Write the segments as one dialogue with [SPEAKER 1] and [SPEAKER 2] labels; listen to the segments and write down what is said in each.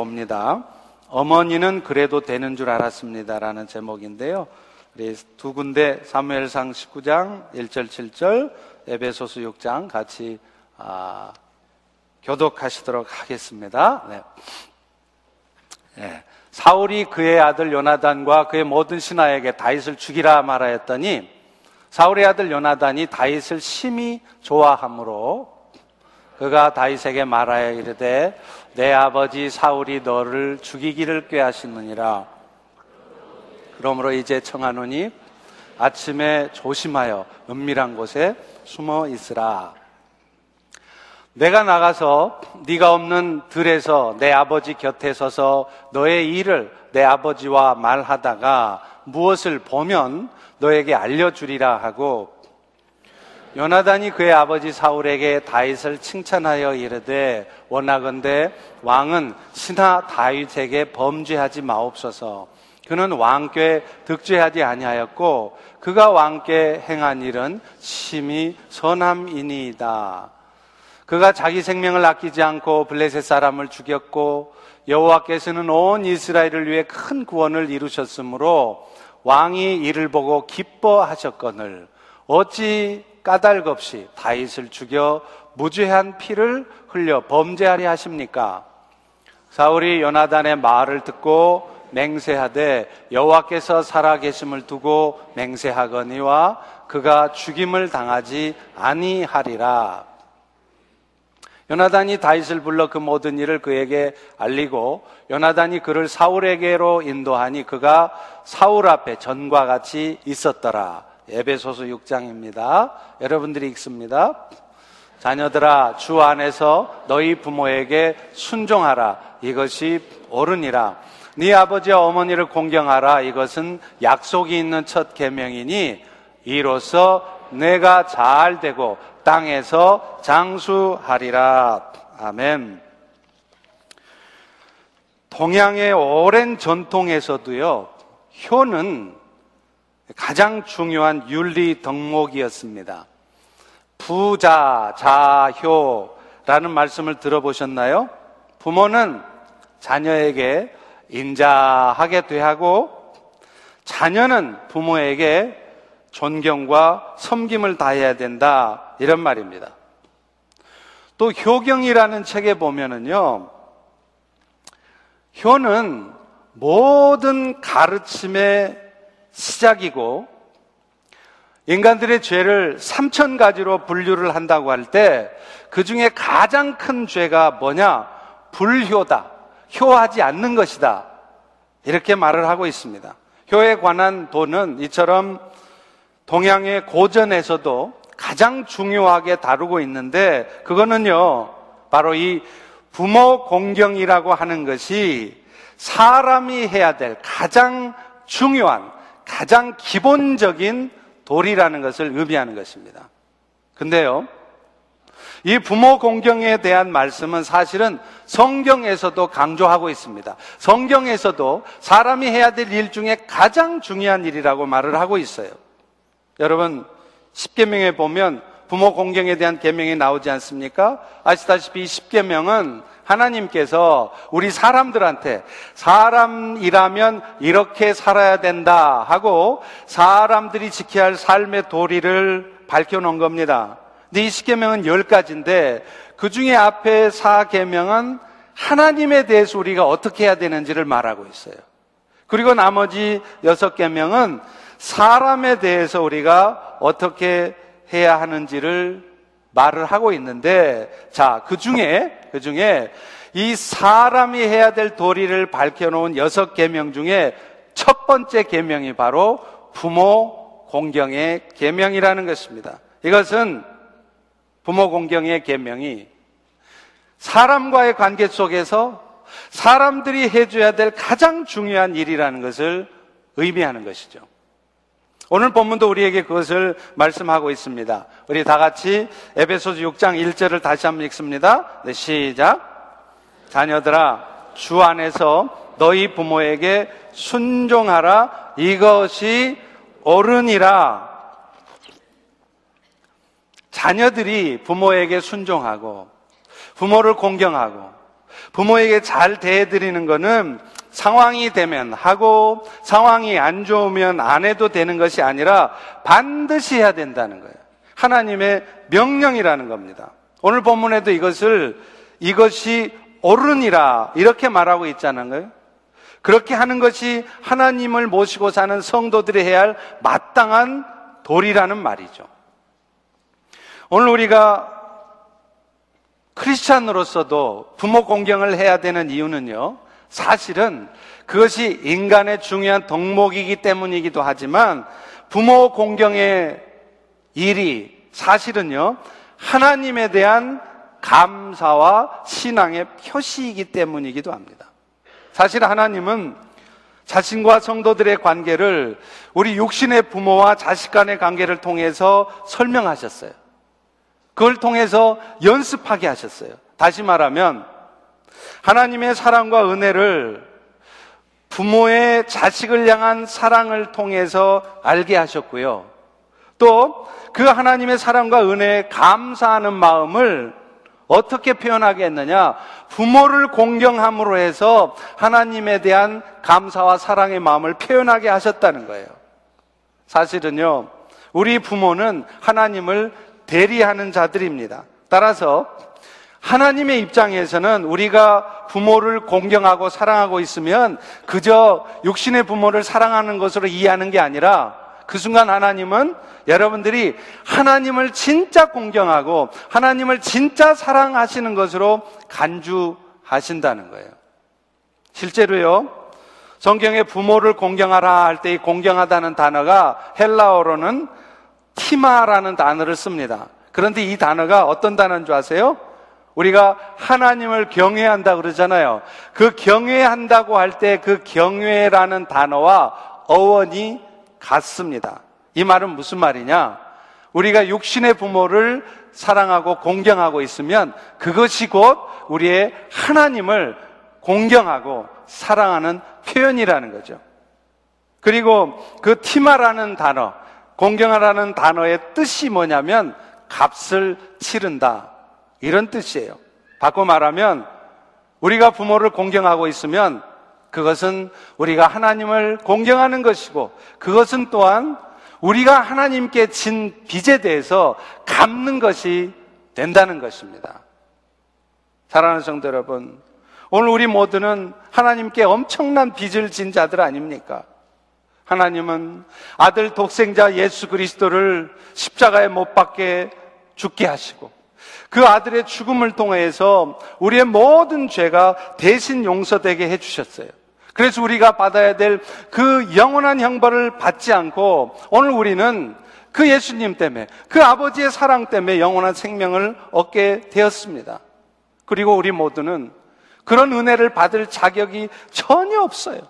[SPEAKER 1] 봅니다. 어머니는 그래도 되는 줄 알았습니다라는 제목인데요. 우리 두 군데 사무엘상 19장 1절 7절 에베소스 6장 같이 아, 교독하시도록 하겠습니다. 네. 네. 사울이 그의 아들 요나단과 그의 모든 신하에게 다윗을 죽이라 말하였더니 사울의 아들 요나단이 다윗을 심히 좋아하므로 그가 다윗에게 말하여 이르되 내 아버지 사울이 너를 죽이기를 꾀하시느니라. 그러므로 이제 청하노니 아침에 조심하여 은밀한 곳에 숨어 있으라. 내가 나가서 네가 없는 들에서 내 아버지 곁에 서서 너의 일을 내 아버지와 말하다가 무엇을 보면 너에게 알려주리라 하고 요나단이 그의 아버지 사울에게 다윗을 칭찬하여 이르되 원하건대 왕은 신하 다윗에게 범죄하지 마옵소서. 그는 왕께 득죄하지 아니하였고 그가 왕께 행한 일은 심히 선함이니이다. 그가 자기 생명을 아끼지 않고 블레셋 사람을 죽였고 여호와께서는 온 이스라엘을 위해 큰 구원을 이루셨으므로 왕이 이를 보고 기뻐하셨거늘. 어찌 까닭 없이 다윗을 죽여 무죄한 피를 흘려 범죄하려 하십니까? 사울이 요나단의 말을 듣고 맹세하되 여호와께서 살아계심을 두고 맹세하거니와 그가 죽임을 당하지 아니하리라. 요나단이 다윗을 불러 그 모든 일을 그에게 알리고 요나단이 그를 사울에게로 인도하니 그가 사울 앞에 전과 같이 있었더라. 에베소서 6장입니다. 여러분들이 읽습니다. 자녀들아 주 안에서 너희 부모에게 순종하라. 이것이 옳으니라. 네 아버지와 어머니를 공경하라. 이것은 약속이 있는 첫 계명이니 이로써 내가 잘 되고 땅에서 장수하리라. 아멘. 동양의 오랜 전통에서도요, 효는 가장 중요한 윤리 덕목이었습니다. 부자, 자효라는 말씀을 들어보셨나요? 부모는 자녀에게 인자하게 대하고 자녀는 부모에게 존경과 섬김을 다해야 된다. 이런 말입니다. 또 효경이라는 책에 보면은요, 효는 모든 가르침의 시작이고, 인간들의 죄를 삼천 가지로 분류를 한다고 할 때, 그 중에 가장 큰 죄가 뭐냐? 불효다. 효하지 않는 것이다. 이렇게 말을 하고 있습니다. 효에 관한 도는 이처럼 동양의 고전에서도 가장 중요하게 다루고 있는데 그거는요, 바로 이 부모 공경이라고 하는 것이 사람이 해야 될 가장 중요한, 가장 기본적인 도리라는 것을 의미하는 것입니다. 근데요, 이 부모 공경에 대한 말씀은 사실은 성경에서도 강조하고 있습니다. 성경에서도 사람이 해야 될 일 중에 가장 중요한 일이라고 말을 하고 있어요. 여러분, 10계명에 보면 부모 공경에 대한 계명이 나오지 않습니까? 아시다시피 10계명은 하나님께서 우리 사람들한테 사람이라면 이렇게 살아야 된다 하고 사람들이 지켜야 할 삶의 도리를 밝혀놓은 겁니다. 근데 이 10계명은 10가지인데 그 중에 앞에 4계명은 하나님에 대해서 우리가 어떻게 해야 되는지를 말하고 있어요. 그리고 나머지 6계명은 사람에 대해서 우리가 어떻게 해야 하는지를 말을 하고 있는데, 자, 그 중에, 그 중에 이 사람이 해야 될 도리를 밝혀놓은 여섯 계명 중에 첫 번째 계명이 바로 부모 공경의 계명이라는 것입니다. 이것은 부모 공경의 계명이 사람과의 관계 속에서 사람들이 해줘야 될 가장 중요한 일이라는 것을 의미하는 것이죠. 오늘 본문도 우리에게 그것을 말씀하고 있습니다. 우리 다 같이 에베소서 6장 1절을 다시 한번 읽습니다. 네, 시작. 자녀들아, 주 안에서 너희 부모에게 순종하라. 이것이 옳으니라. 자녀들이 부모에게 순종하고 부모를 공경하고 부모에게 잘 대해드리는 것은 상황이 되면 하고 상황이 안 좋으면 안 해도 되는 것이 아니라 반드시 해야 된다는 거예요. 하나님의 명령이라는 겁니다. 오늘 본문에도 이것을 이것이 옳으니라 이렇게 말하고 있잖아요. 그렇게 하는 것이 하나님을 모시고 사는 성도들이 해야 할 마땅한 도리라는 말이죠. 오늘 우리가 크리스찬으로서도 부모 공경을 해야 되는 이유는요. 사실은 그것이 인간의 중요한 덕목이기 때문이기도 하지만 부모 공경의 일이 사실은요. 하나님에 대한 감사와 신앙의 표시이기 때문이기도 합니다. 사실 하나님은 자신과 성도들의 관계를 우리 육신의 부모와 자식 간의 관계를 통해서 설명하셨어요. 그걸 통해서 연습하게 하셨어요. 다시 말하면 하나님의 사랑과 은혜를 부모의 자식을 향한 사랑을 통해서 알게 하셨고요. 또 그 하나님의 사랑과 은혜에 감사하는 마음을 어떻게 표현하게 했느냐? 부모를 공경함으로 해서 하나님에 대한 감사와 사랑의 마음을 표현하게 하셨다는 거예요. 사실은요, 우리 부모는 하나님을 대리하는 자들입니다. 따라서 하나님의 입장에서는 우리가 부모를 공경하고 사랑하고 있으면 그저 육신의 부모를 사랑하는 것으로 이해하는 게 아니라 그 순간 하나님은 여러분들이 하나님을 진짜 공경하고 하나님을 진짜 사랑하시는 것으로 간주하신다는 거예요. 실제로요, 성경에 부모를 공경하라 할 때 이 공경하다는 단어가 헬라어로는 티마라는 단어를 씁니다. 그런데 이 단어가 어떤 단어인 줄 아세요? 우리가 하나님을 경외한다 그러잖아요. 그 경외한다고 할 때 그 경외라는 단어와 어원이 같습니다. 이 말은 무슨 말이냐? 우리가 육신의 부모를 사랑하고 공경하고 있으면 그것이 곧 우리의 하나님을 공경하고 사랑하는 표현이라는 거죠. 그리고 그 티마라는 단어, 공경하라는 단어의 뜻이 뭐냐면 값을 치른다. 이런 뜻이에요. 바꿔 말하면 우리가 부모를 공경하고 있으면 그것은 우리가 하나님을 공경하는 것이고 그것은 또한 우리가 하나님께 진 빚에 대해서 갚는 것이 된다는 것입니다. 사랑하는 성도 여러분, 오늘 우리 모두는 하나님께 엄청난 빚을 진 자들 아닙니까? 하나님은 아들 독생자 예수 그리스도를 십자가에 못 박게 죽게 하시고 그 아들의 죽음을 통해서 우리의 모든 죄가 대신 용서되게 해주셨어요. 그래서 우리가 받아야 될 그 영원한 형벌을 받지 않고 오늘 우리는 그 예수님 때문에 그 아버지의 사랑 때문에 영원한 생명을 얻게 되었습니다. 그리고 우리 모두는 그런 은혜를 받을 자격이 전혀 없어요.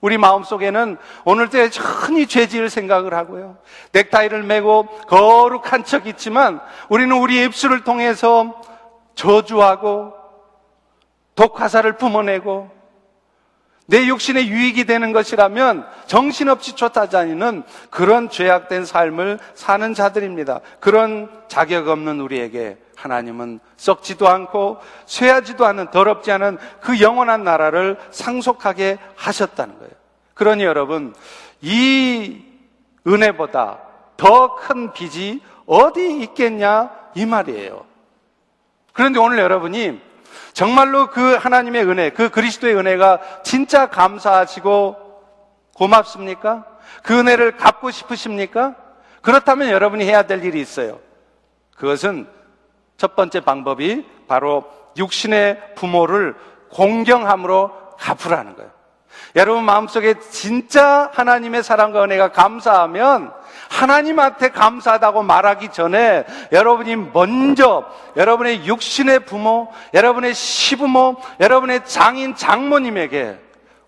[SPEAKER 1] 우리 마음속에는 오늘때 천히 죄 지을 생각을 하고요. 넥타이를 메고 거룩한 척 있지만 우리는 우리 입술을 통해서 저주하고 독화사를 뿜어내고 내 육신에 유익이 되는 것이라면 정신없이 쫓아다니는 그런 죄악된 삶을 사는 자들입니다. 그런 자격 없는 우리에게 하나님은 썩지도 않고 쇠하지도 않은 더럽지 않은 그 영원한 나라를 상속하게 하셨다는 거예요. 그러니 여러분, 이 은혜보다 더 큰 빚이 어디 있겠냐? 이 말이에요. 그런데 오늘 여러분이 정말로 그 하나님의 은혜, 그 그리스도의 은혜가 진짜 감사하시고 고맙습니까? 그 은혜를 갚고 싶으십니까? 그렇다면 여러분이 해야 될 일이 있어요. 그것은 첫 번째 방법이 바로 육신의 부모를 공경함으로 갚으라는 거예요. 여러분 마음속에 진짜 하나님의 사랑과 은혜가 감사하면 하나님한테 감사하다고 말하기 전에 여러분이 먼저 여러분의 육신의 부모, 여러분의 시부모, 여러분의 장인, 장모님에게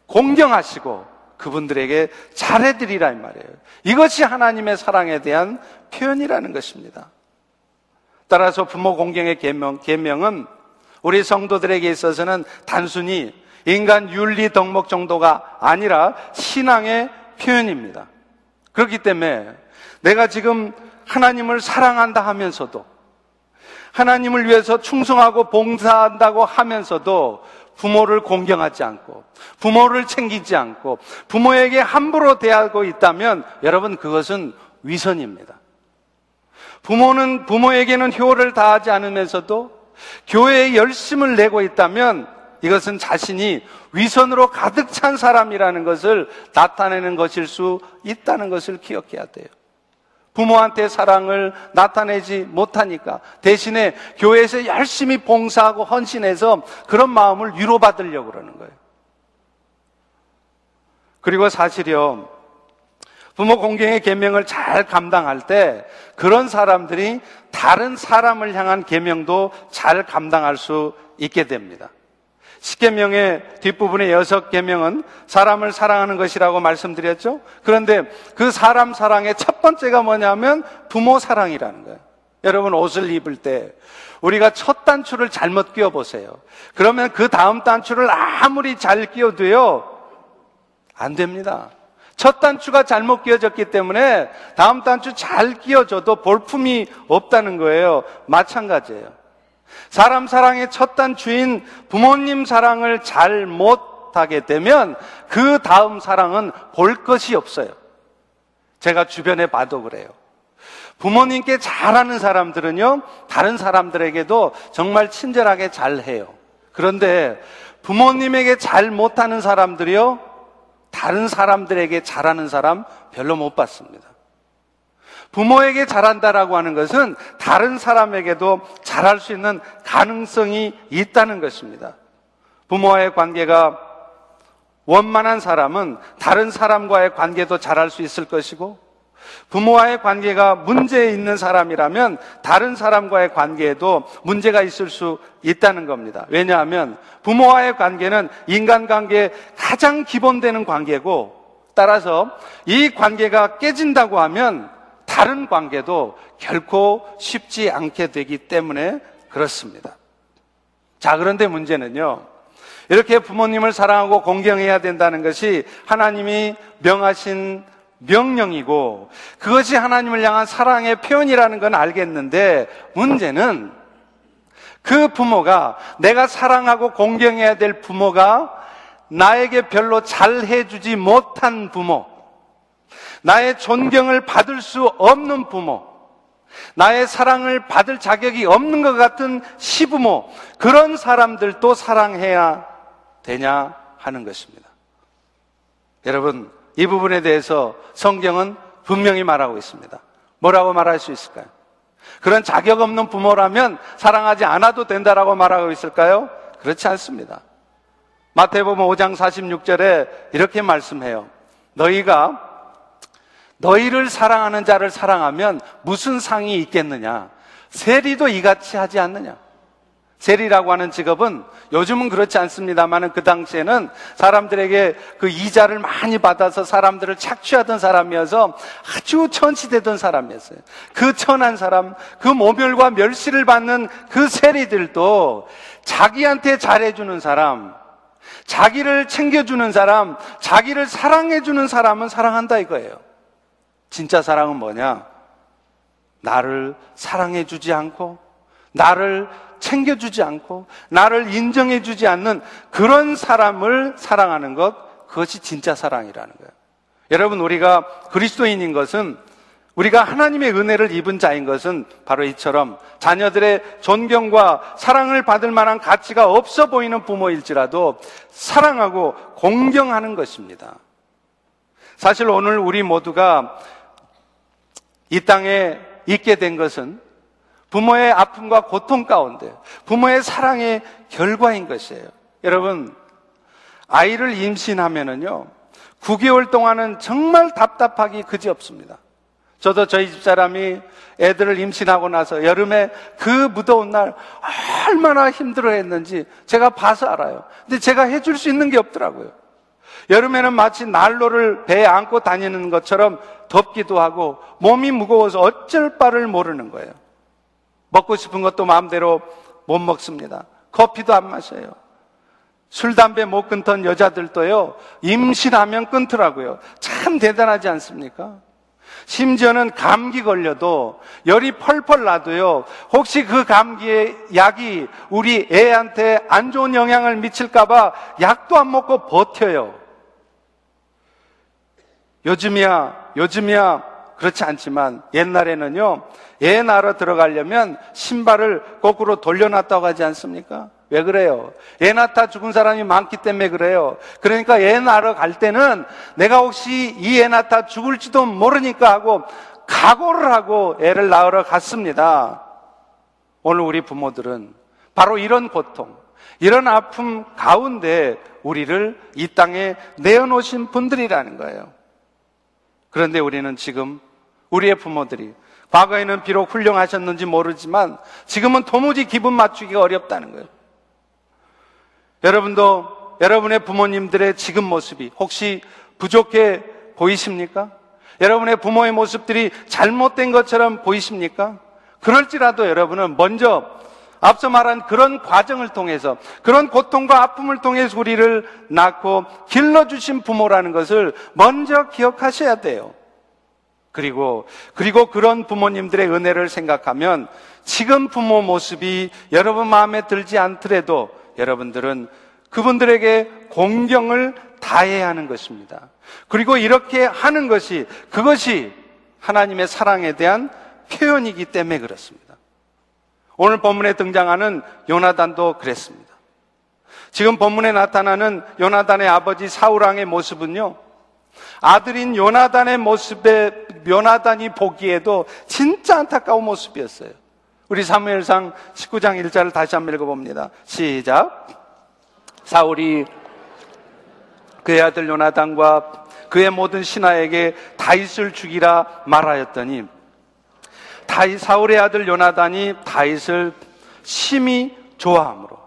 [SPEAKER 1] 공경하시고 그분들에게 잘해드리라 이 말이에요. 이것이 하나님의 사랑에 대한 표현이라는 것입니다. 따라서 부모 공경의 계명, 계명은 우리 성도들에게 있어서는 단순히 인간 윤리 덕목 정도가 아니라 신앙의 표현입니다. 그렇기 때문에 내가 지금 하나님을 사랑한다 하면서도 하나님을 위해서 충성하고 봉사한다고 하면서도 부모를 공경하지 않고 부모를 챙기지 않고 부모에게 함부로 대하고 있다면 여러분 그것은 위선입니다. 부모는 부모에게는 효를 다하지 않으면서도 교회에 열심을 내고 있다면 이것은 자신이 위선으로 가득 찬 사람이라는 것을 나타내는 것일 수 있다는 것을 기억해야 돼요. 부모한테 사랑을 나타내지 못하니까 대신에 교회에서 열심히 봉사하고 헌신해서 그런 마음을 위로받으려고 그러는 거예요. 그리고 사실요, 부모 공경의 계명을 잘 감당할 때 그런 사람들이 다른 사람을 향한 계명도 잘 감당할 수 있게 됩니다. 십계명의 뒷부분의 여섯 계명은 사람을 사랑하는 것이라고 말씀드렸죠. 그런데 그 사람 사랑의 첫 번째가 뭐냐면 부모 사랑이라는 거예요. 여러분 옷을 입을 때 우리가 첫 단추를 잘못 끼워 보세요. 그러면 그 다음 단추를 아무리 잘 끼워도요 안 됩니다. 첫 단추가 잘못 끼워졌기 때문에 다음 단추 잘 끼워줘도 볼품이 없다는 거예요. 마찬가지예요. 사람 사랑의 첫 단추인 부모님 사랑을 잘 못하게 되면 그 다음 사랑은 볼 것이 없어요. 제가 주변에 봐도 그래요. 부모님께 잘하는 사람들은요, 다른 사람들에게도 정말 친절하게 잘해요. 그런데 부모님에게 잘 못하는 사람들이요, 다른 사람들에게 잘하는 사람 별로 못 봤습니다. 부모에게 잘한다라고 하는 것은 다른 사람에게도 잘할 수 있는 가능성이 있다는 것입니다. 부모와의 관계가 원만한 사람은 다른 사람과의 관계도 잘할 수 있을 것이고 부모와의 관계가 문제 있는 사람이라면 다른 사람과의 관계에도 문제가 있을 수 있다는 겁니다. 왜냐하면 부모와의 관계는 인간관계의 가장 기본되는 관계고 따라서 이 관계가 깨진다고 하면 다른 관계도 결코 쉽지 않게 되기 때문에 그렇습니다. 자, 그런데 문제는요. 이렇게 부모님을 사랑하고 공경해야 된다는 것이 하나님이 명하신 명령이고 그것이 하나님을 향한 사랑의 표현이라는 건 알겠는데 문제는 그 부모가 내가 사랑하고 공경해야 될 부모가 나에게 별로 잘 해주지 못한 부모 나의 존경을 받을 수 없는 부모, 나의 사랑을 받을 자격이 없는 것 같은 시부모, 그런 사람들도 사랑해야 되냐 하는 것입니다. 여러분, 이 부분에 대해서 성경은 분명히 말하고 있습니다. 뭐라고 말할 수 있을까요? 그런 자격 없는 부모라면 사랑하지 않아도 된다라고 말하고 있을까요? 그렇지 않습니다. 마태복음 5장 46절에 이렇게 말씀해요. 너희가 너희를 사랑하는 자를 사랑하면 무슨 상이 있겠느냐? 세리도 이같이 하지 않느냐? 세리라고 하는 직업은 요즘은 그렇지 않습니다만 그 당시에는 사람들에게 그 이자를 많이 받아서 사람들을 착취하던 사람이어서 아주 천시되던 사람이었어요. 그 천한 사람, 그 모멸과 멸시를 받는 그 세리들도 자기한테 잘해주는 사람, 자기를 챙겨주는 사람, 자기를 사랑해주는 사람은 사랑한다 이거예요. 진짜 사랑은 뭐냐? 나를 사랑해 주지 않고, 나를 챙겨주지 않고, 나를 인정해 주지 않는 그런 사람을 사랑하는 것, 그것이 진짜 사랑이라는 거예요. 여러분, 우리가 그리스도인인 것은 우리가 하나님의 은혜를 입은 자인 것은 바로 이처럼 자녀들의 존경과 사랑을 받을 만한 가치가 없어 보이는 부모일지라도 사랑하고 공경하는 것입니다. 사실 오늘 우리 모두가 이 땅에 있게 된 것은 부모의 아픔과 고통 가운데 부모의 사랑의 결과인 것이에요. 여러분, 아이를 임신하면은요, 9개월 동안은 정말 답답하기 그지 없습니다. 저도 저희 집 사람이 애들을 임신하고 나서 여름에 그 무더운 날 얼마나 힘들어 했는지 제가 봐서 알아요. 근데 제가 해줄 수 있는 게 없더라고요. 여름에는 마치 난로를 배에 안고 다니는 것처럼 덥기도 하고 몸이 무거워서 어쩔 바를 모르는 거예요. 먹고 싶은 것도 마음대로 못 먹습니다. 커피도 안 마셔요. 술, 담배 못 끊던 여자들도요, 임신하면 끊더라고요. 참 대단하지 않습니까? 심지어는 감기 걸려도 열이 펄펄 나도요. 혹시 그 감기의 약이 우리 애한테 안 좋은 영향을 미칠까봐 약도 안 먹고 버텨요. 요즘이야, 요즘이야 그렇지 않지만 옛날에는요. 애 낳으러 들어가려면 신발을 거꾸로 돌려놨다고 하지 않습니까? 왜 그래요? 애 낳다 죽은 사람이 많기 때문에 그래요. 그러니까 애 낳으러 갈 때는 내가 혹시 이애 낳다 죽을지도 모르니까 하고 각오를 하고 애를 낳으러 갔습니다. 오늘 우리 부모들은 바로 이런 고통, 이런 아픔 가운데 우리를 이 땅에 내어놓으신 분들이라는 거예요. 그런데 우리는 지금 우리의 부모들이 과거에는 비록 훌륭하셨는지 모르지만 지금은 도무지 기분 맞추기가 어렵다는 거예요. 여러분도 여러분의 부모님들의 지금 모습이 혹시 부족해 보이십니까? 여러분의 부모의 모습들이 잘못된 것처럼 보이십니까? 그럴지라도 여러분은 먼저 앞서 말한 그런 과정을 통해서 그런 고통과 아픔을 통해서 우리를 낳고 길러주신 부모라는 것을 먼저 기억하셔야 돼요. 그리고, 그리고 그런 부모님들의 은혜를 생각하면 지금 부모 모습이 여러분 마음에 들지 않더라도 여러분들은 그분들에게 공경을 다해야 하는 것입니다. 그리고 이렇게 하는 것이 그것이 하나님의 사랑에 대한 표현이기 때문에 그렇습니다. 오늘 본문에 등장하는 요나단도 그랬습니다. 지금 본문에 나타나는 요나단의 아버지 사우랑의 모습은요. 아들인 요나단의 모습에 요나단이 보기에도 진짜 안타까운 모습이었어요. 우리 사무엘상 19장 1절을 다시 한번 읽어봅니다. 시작. 사울이 그의 아들 요나단과 그의 모든 신하에게 다윗을 죽이라 말하였더니 다윗 사울의 아들 요나단이 다윗을 심히 좋아하므로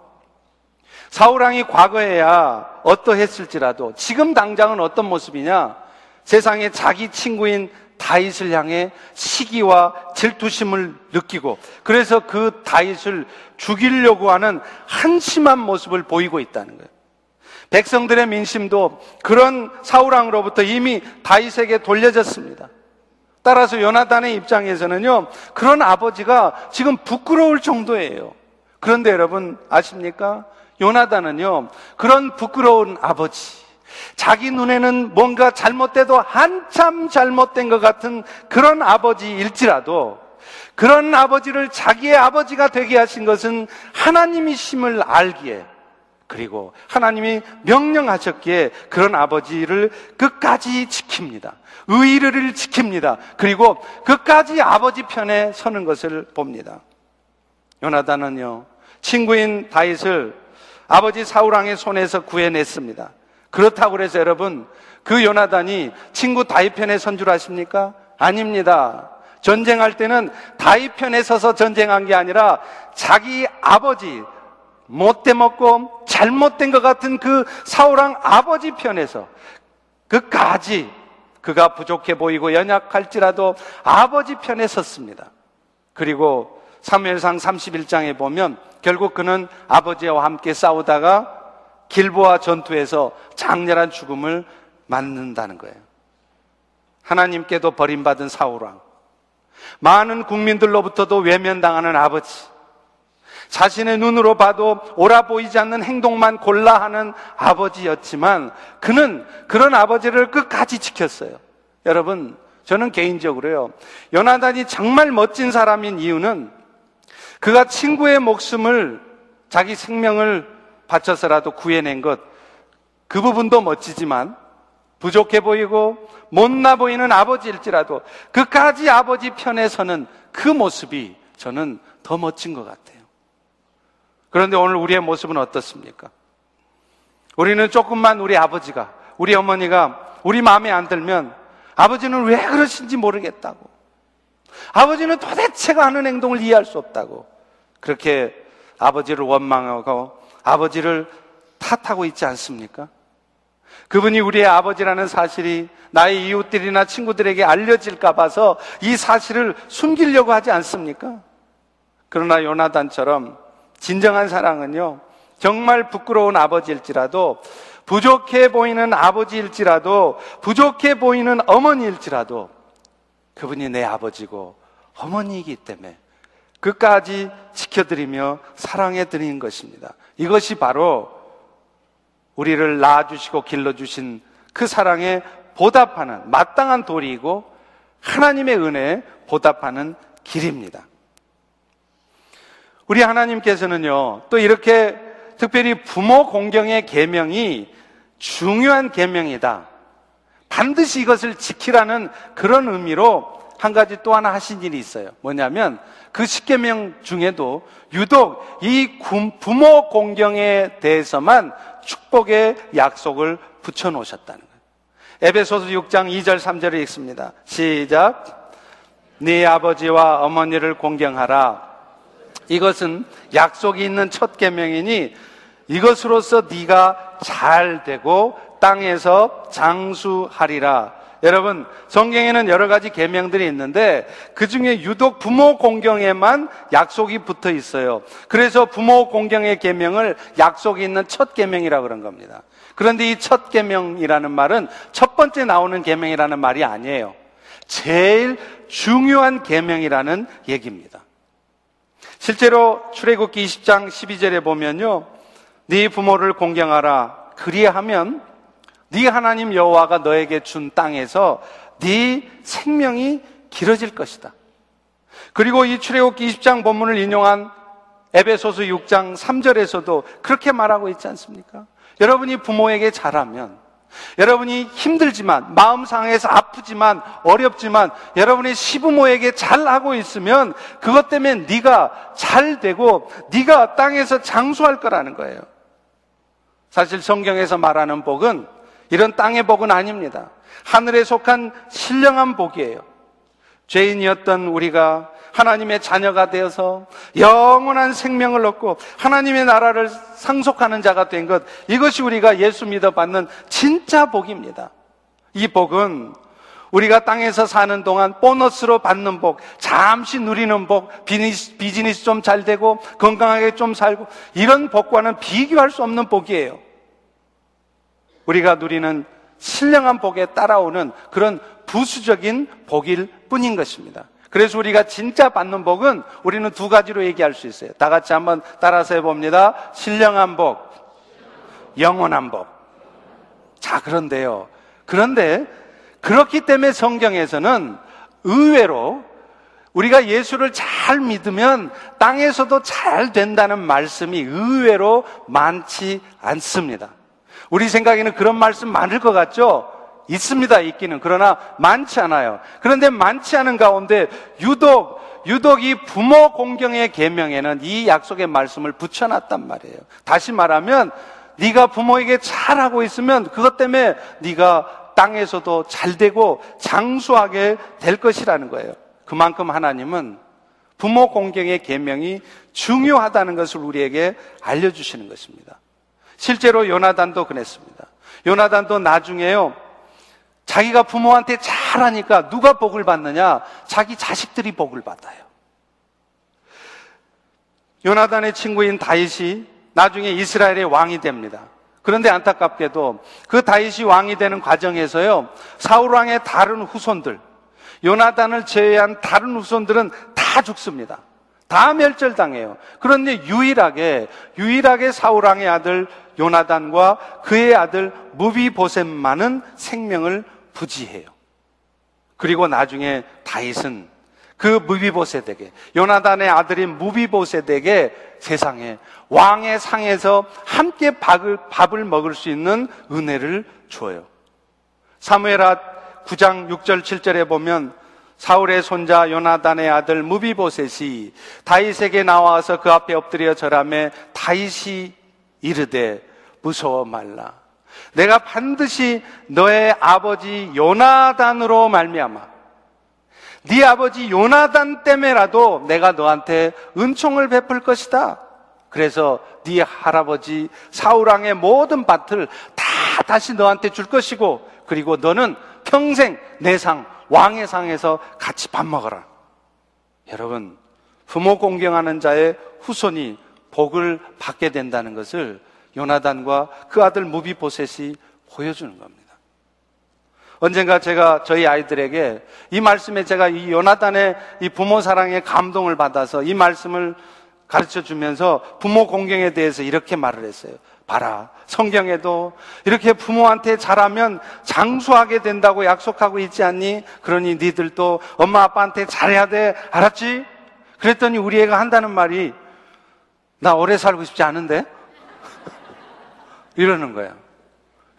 [SPEAKER 1] 사울 왕이 과거에야 어떠했을지라도 지금 당장은 어떤 모습이냐? 세상에 자기 친구인 다윗을 향해 시기와 질투심을 느끼고 그래서 그 다윗을 죽이려고 하는 한심한 모습을 보이고 있다는 거예요. 백성들의 민심도 그런 사울왕으로부터 이미 다윗에게 돌려졌습니다. 따라서 요나단의 입장에서는요, 그런 아버지가 지금 부끄러울 정도예요. 그런데 여러분 아십니까? 요나단은요, 그런 부끄러운 아버지, 자기 눈에는 뭔가 잘못돼도 한참 잘못된 것 같은 그런 아버지일지라도 그런 아버지를 자기의 아버지가 되게 하신 것은 하나님이심을 알기에 그리고 하나님이 명령하셨기에 그런 아버지를 끝까지 지킵니다. 의의를 지킵니다. 그리고 끝까지 아버지 편에 서는 것을 봅니다. 요나단은요, 친구인 다윗을 아버지 사우랑의 손에서 구해냈습니다. 그렇다고 해서 여러분, 그 요나단이 친구 다윗 편에 선 줄 아십니까? 아닙니다. 전쟁할 때는 다윗 편에 서서 전쟁한 게 아니라 자기 아버지, 못돼 먹고 잘못된 것 같은 그 사우랑 아버지 편에서 끝까지 그가 부족해 보이고 연약할지라도 아버지 편에 섰습니다. 그리고 3무엘상 31장에 보면 결국 그는 아버지와 함께 싸우다가 길보아 전투에서 장렬한 죽음을 맞는다는 거예요. 하나님께도 버림받은 사울왕. 많은 국민들로부터도 외면당하는 아버지. 자신의 눈으로 봐도 옳아 보이지 않는 행동만 골라 하는 아버지였지만 그는 그런 아버지를 끝까지 지켰어요. 여러분, 저는 개인적으로요. 연하단이 정말 멋진 사람인 이유는 그가 친구의 목숨을 자기 생명을 바쳐서라도 구해낸 것, 그 부분도 멋지지만 부족해 보이고 못나 보이는 아버지일지라도 그까지 아버지 편에 서는 그 모습이 저는 더 멋진 것 같아요. 그런데 오늘 우리의 모습은 어떻습니까? 우리는 조금만 우리 아버지가, 우리 어머니가 우리 마음에 안 들면 아버지는 왜 그러신지 모르겠다고. 아버지는 도대체가 하는 행동을 이해할 수 없다고. 그렇게 아버지를 원망하고 아버지를 탓하고 있지 않습니까? 그분이 우리의 아버지라는 사실이 나의 이웃들이나 친구들에게 알려질까 봐서 이 사실을 숨기려고 하지 않습니까? 그러나 요나단처럼 진정한 사랑은요, 정말 부끄러운 아버지일지라도, 부족해 보이는 아버지일지라도, 부족해 보이는 어머니일지라도, 그분이 내 아버지고 어머니이기 때문에 끝까지 지켜드리며 사랑해 드리는 것입니다. 이것이 바로 우리를 낳아주시고 길러주신 그 사랑에 보답하는 마땅한 도리이고 하나님의 은혜에 보답하는 길입니다. 우리 하나님께서는요, 또 이렇게 특별히 부모 공경의 계명이 중요한 계명이다. 반드시 이것을 지키라는 그런 의미로 한 가지 또 하나 하신 일이 있어요. 뭐냐면 그 십계명 중에도 유독 이 부모 공경에 대해서만 축복의 약속을 붙여 놓으셨다는 거예요. 에베소서 6장 2절 3절을 읽습니다. 시작. 네 아버지와 어머니를 공경하라. 이것은 약속이 있는 첫 계명이니 이것으로서 네가 잘 되고 땅에서 장수하리라. 여러분, 성경에는 여러 가지 계명들이 있는데 그 중에 유독 부모 공경에만 약속이 붙어 있어요. 그래서 부모 공경의 계명을 약속이 있는 첫 계명이라 그런 겁니다. 그런데 이 첫 계명이라는 말은 첫 번째 나오는 계명이라는 말이 아니에요. 제일 중요한 계명이라는 얘기입니다. 실제로 출애굽기 20장 12절에 보면요. 네 부모를 공경하라. 그리하면 네 하나님 여호와가 너에게 준 땅에서 네 생명이 길어질 것이다. 그리고 이 출애굽기 20장 본문을 인용한 에베소서 6장 3절에서도 그렇게 말하고 있지 않습니까? 여러분이 부모에게 잘하면 여러분이 힘들지만 마음 상해서 아프지만 어렵지만 여러분이 시부모에게 잘하고 있으면 그것 때문에 네가 잘 되고 네가 땅에서 장수할 거라는 거예요. 사실 성경에서 말하는 복은 이런 땅의 복은 아닙니다. 하늘에 속한 신령한 복이에요. 죄인이었던 우리가 하나님의 자녀가 되어서 영원한 생명을 얻고 하나님의 나라를 상속하는 자가 된 것, 이것이 우리가 예수 믿어 받는 진짜 복입니다. 이 복은 우리가 땅에서 사는 동안 보너스로 받는 복, 잠시 누리는 복, 비즈니스, 비즈니스 좀 잘 되고 건강하게 좀 살고 이런 복과는 비교할 수 없는 복이에요. 우리가 누리는 신령한 복에 따라오는 그런 부수적인 복일 뿐인 것입니다. 그래서 우리가 진짜 받는 복은 우리는 두 가지로 얘기할 수 있어요. 다 같이 한번 따라서 해봅니다. 신령한 복, 영원한 복. 자, 그런데요. 그런데 그렇기 때문에 성경에서는 의외로 우리가 예수를 잘 믿으면 땅에서도 잘 된다는 말씀이 의외로 많지 않습니다. 우리 생각에는 그런 말씀 많을 것 같죠? 있습니다, 있기는. 그러나 많지 않아요. 그런데 많지 않은 가운데 유독, 유독 이 부모 공경의 계명에는 이 약속의 말씀을 붙여놨단 말이에요. 다시 말하면 네가 부모에게 잘하고 있으면 그것 때문에 네가 땅에서도 잘 되고 장수하게 될 것이라는 거예요. 그만큼 하나님은 부모 공경의 계명이 중요하다는 것을 우리에게 알려주시는 것입니다. 실제로 요나단도 그랬습니다. 요나단도 나중에요. 자기가 부모한테 잘하니까 누가 복을 받느냐? 자기 자식들이 복을 받아요. 요나단의 친구인 다윗이 나중에 이스라엘의 왕이 됩니다. 그런데 안타깝게도 그 다윗이 왕이 되는 과정에서요. 사울 왕의 다른 후손들, 요나단을 제외한 다른 후손들은 다 죽습니다. 다 멸절당해요. 그런데 유일하게 유일하게 사울 왕의 아들 요나단과 그의 아들 무비보셈만은 생명을 부지해요. 그리고 나중에 다윗은 그 무비보셋에게 요나단의 아들인 무비보셋에게 세상에 왕의 상에서 함께 밥을, 밥을 먹을 수 있는 은혜를 줘요. 사무엘하 9장 6절 7절에 보면 사울의 손자 요나단의 아들 무비보셋이 다윗에게 나와서 그 앞에 엎드려 절함에 다윗이 이르되 무서워 말라. 내가 반드시 너의 아버지 요나단으로 말미암아 네 아버지 요나단 때문에라도 내가 너한테 은총을 베풀 것이다. 그래서 네 할아버지 사우랑의 모든 밭을 다 다시 너한테 줄 것이고 그리고 너는 평생 내 상, 왕의 상에서 같이 밥 먹어라. 여러분, 부모 공경하는 자의 후손이 복을 받게 된다는 것을 요나단과 그 아들 무비보셋이 보여주는 겁니다. 언젠가 제가 저희 아이들에게 이 말씀에 제가 이 요나단의 이 부모 사랑에 감동을 받아서 이 말씀을 가르쳐 주면서 부모 공경에 대해서 이렇게 말을 했어요. 봐라. 성경에도 이렇게 부모한테 잘하면 장수하게 된다고 약속하고 있지 않니? 그러니 니들도 엄마 아빠한테 잘해야 돼. 알았지? 그랬더니 우리 애가 한다는 말이 나 오래 살고 싶지 않은데? 이러는 거야.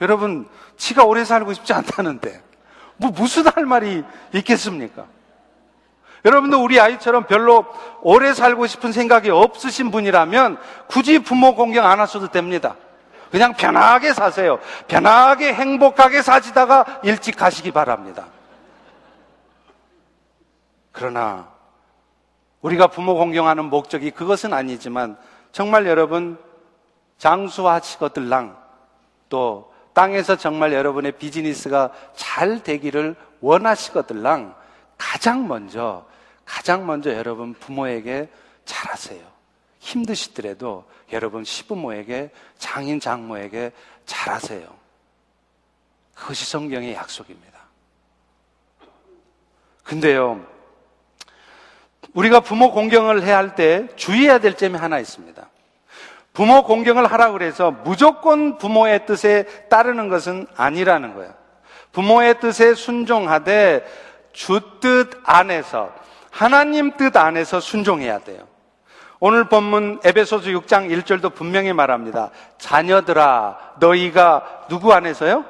[SPEAKER 1] 여러분, 지가 오래 살고 싶지 않다는데 뭐 무슨 할 말이 있겠습니까? 여러분도 우리 아이처럼 별로 오래 살고 싶은 생각이 없으신 분이라면 굳이 부모 공경 안 하셔도 됩니다. 그냥 편하게 사세요. 편하게 행복하게 사시다가 일찍 가시기 바랍니다. 그러나 우리가 부모 공경하는 목적이 그것은 아니지만 정말 여러분 장수하시거들랑 또 땅에서 정말 여러분의 비즈니스가 잘 되기를 원하시거들랑 가장 먼저 가장 먼저 여러분 부모에게 잘하세요. 힘드시더라도 여러분 시부모에게 장인 장모에게 잘하세요. 그것이 성경의 약속입니다. 근데요, 우리가 부모 공경을 해야 할 때 주의해야 될 점이 하나 있습니다. 부모 공경을 하라 그래서 무조건 부모의 뜻에 따르는 것은 아니라는 거예요. 부모의 뜻에 순종하되 주 뜻 안에서 하나님 뜻 안에서 순종해야 돼요. 오늘 본문 에베소서 6장 1절도 분명히 말합니다. 자녀들아, 너희가 누구 안에서요?